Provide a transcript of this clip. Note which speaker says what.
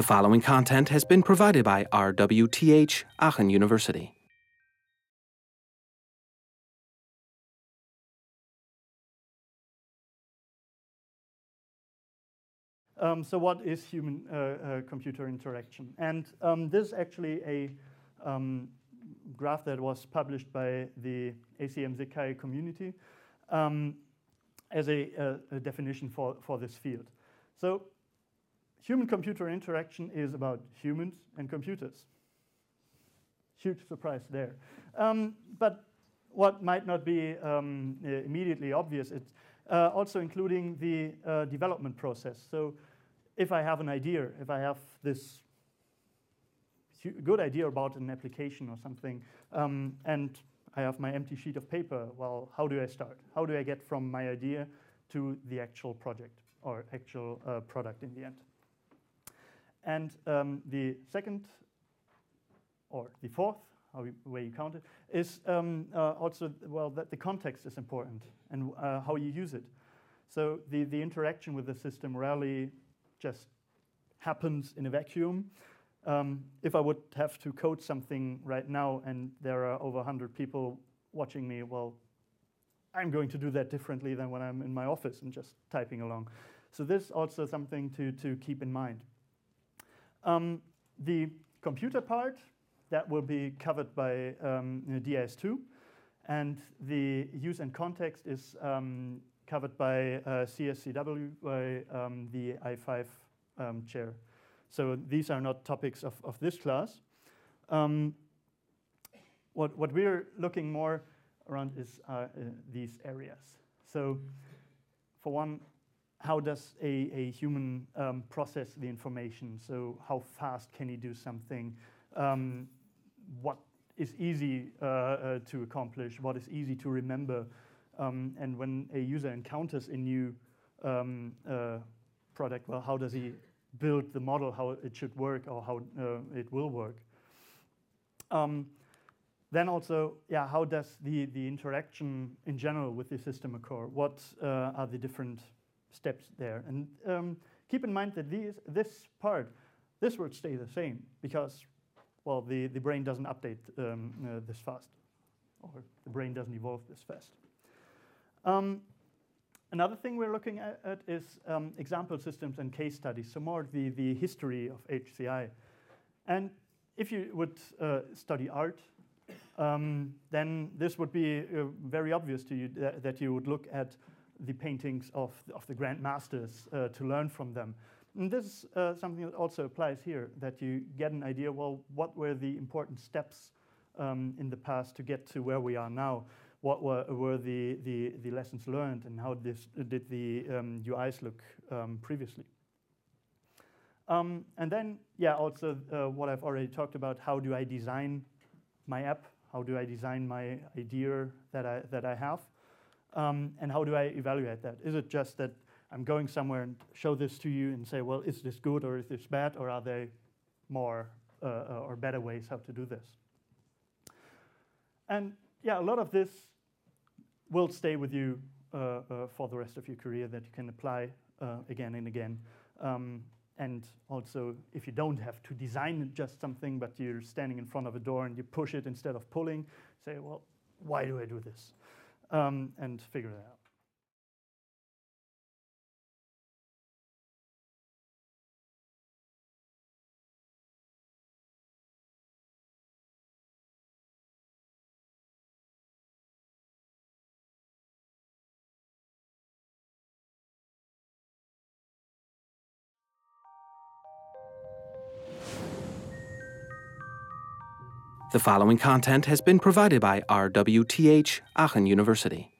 Speaker 1: The following content has been provided by RWTH Aachen University.
Speaker 2: Um, so what is human-computer uh, uh, interaction? And um, this is actually a um, graph that was published by the ACM SIGCHI community um, as a, a, a, definition for, for this field. So human-computer interaction is about humans and computers. Huge surprise there. Um, but what might not be um, immediately obvious, it's uh, also including the uh, development process. So if I have an idea, if I have this good idea about an application or something, um, and I have my empty sheet of paper, well, how do I start? How do I get from my idea to the actual project or actual uh, product in the end? And um, the second, or the fourth, how way you count it, is um, uh, also, well, that the context is important and uh, how you use it. So the, the interaction with the system rarely just happens in a vacuum. Um, if I would have to code something right now and there are over 100 people watching me, well, I'm going to do that differently than when I'm in my office and just typing along. So this is also something to, to keep in mind. Um, the computer part, that will be covered by um, DIS2. And the use and context is um, covered by uh, CSCW, by the I5 um, chair. So these are not topics of, of this class. Um, what, what we're looking more around is uh, uh, these areas. So for one, how does a, a human um, process the information? So how fast can he do something? Um, what is easy uh, uh, to accomplish? What is easy to remember? Um, and when a user encounters a new um, uh, product, well, how does he build the model, how it should work or how uh, it will work? Um, then also, yeah, how does the, the interaction in general with the system occur? What uh, are the different steps there? And um, keep in mind that these, this part, this will stay the same because, well, the, the brain doesn't update um, uh, this fast, or the brain doesn't evolve this fast. Um, another thing we're looking at, at is um, example systems and case studies, so more the, the history of HCI. And if you would uh, study art, um, then this would be uh, very obvious to you that, that, you would look at the paintings of, of the Grand Masters uh, to learn from them. And this is uh, something that also applies here, that you get an idea, well, what were the important steps um, in the past to get to where we are now? what were, were the, the, the, lessons learned and how this, did the um, UIs look um, previously. Um, and then, yeah, also uh, what I've already talked about, how do I design my app? How do I design my idea that I, that I have? Um, and how do I evaluate that? Is it just that I'm going somewhere and show this to you and say, well, is this good or is this bad? Or are there more uh, uh or better ways how to do this? And yeah, a lot of this will stay with you uh, uh, for the rest of your career that you can apply uh, again and again. Um, and also, if you don't have to design just something, but you're standing in front of a door and you push it instead of pulling, say, well, why do I do this? Um, and figure it out.
Speaker 1: The following content has been provided by RWTH Aachen University.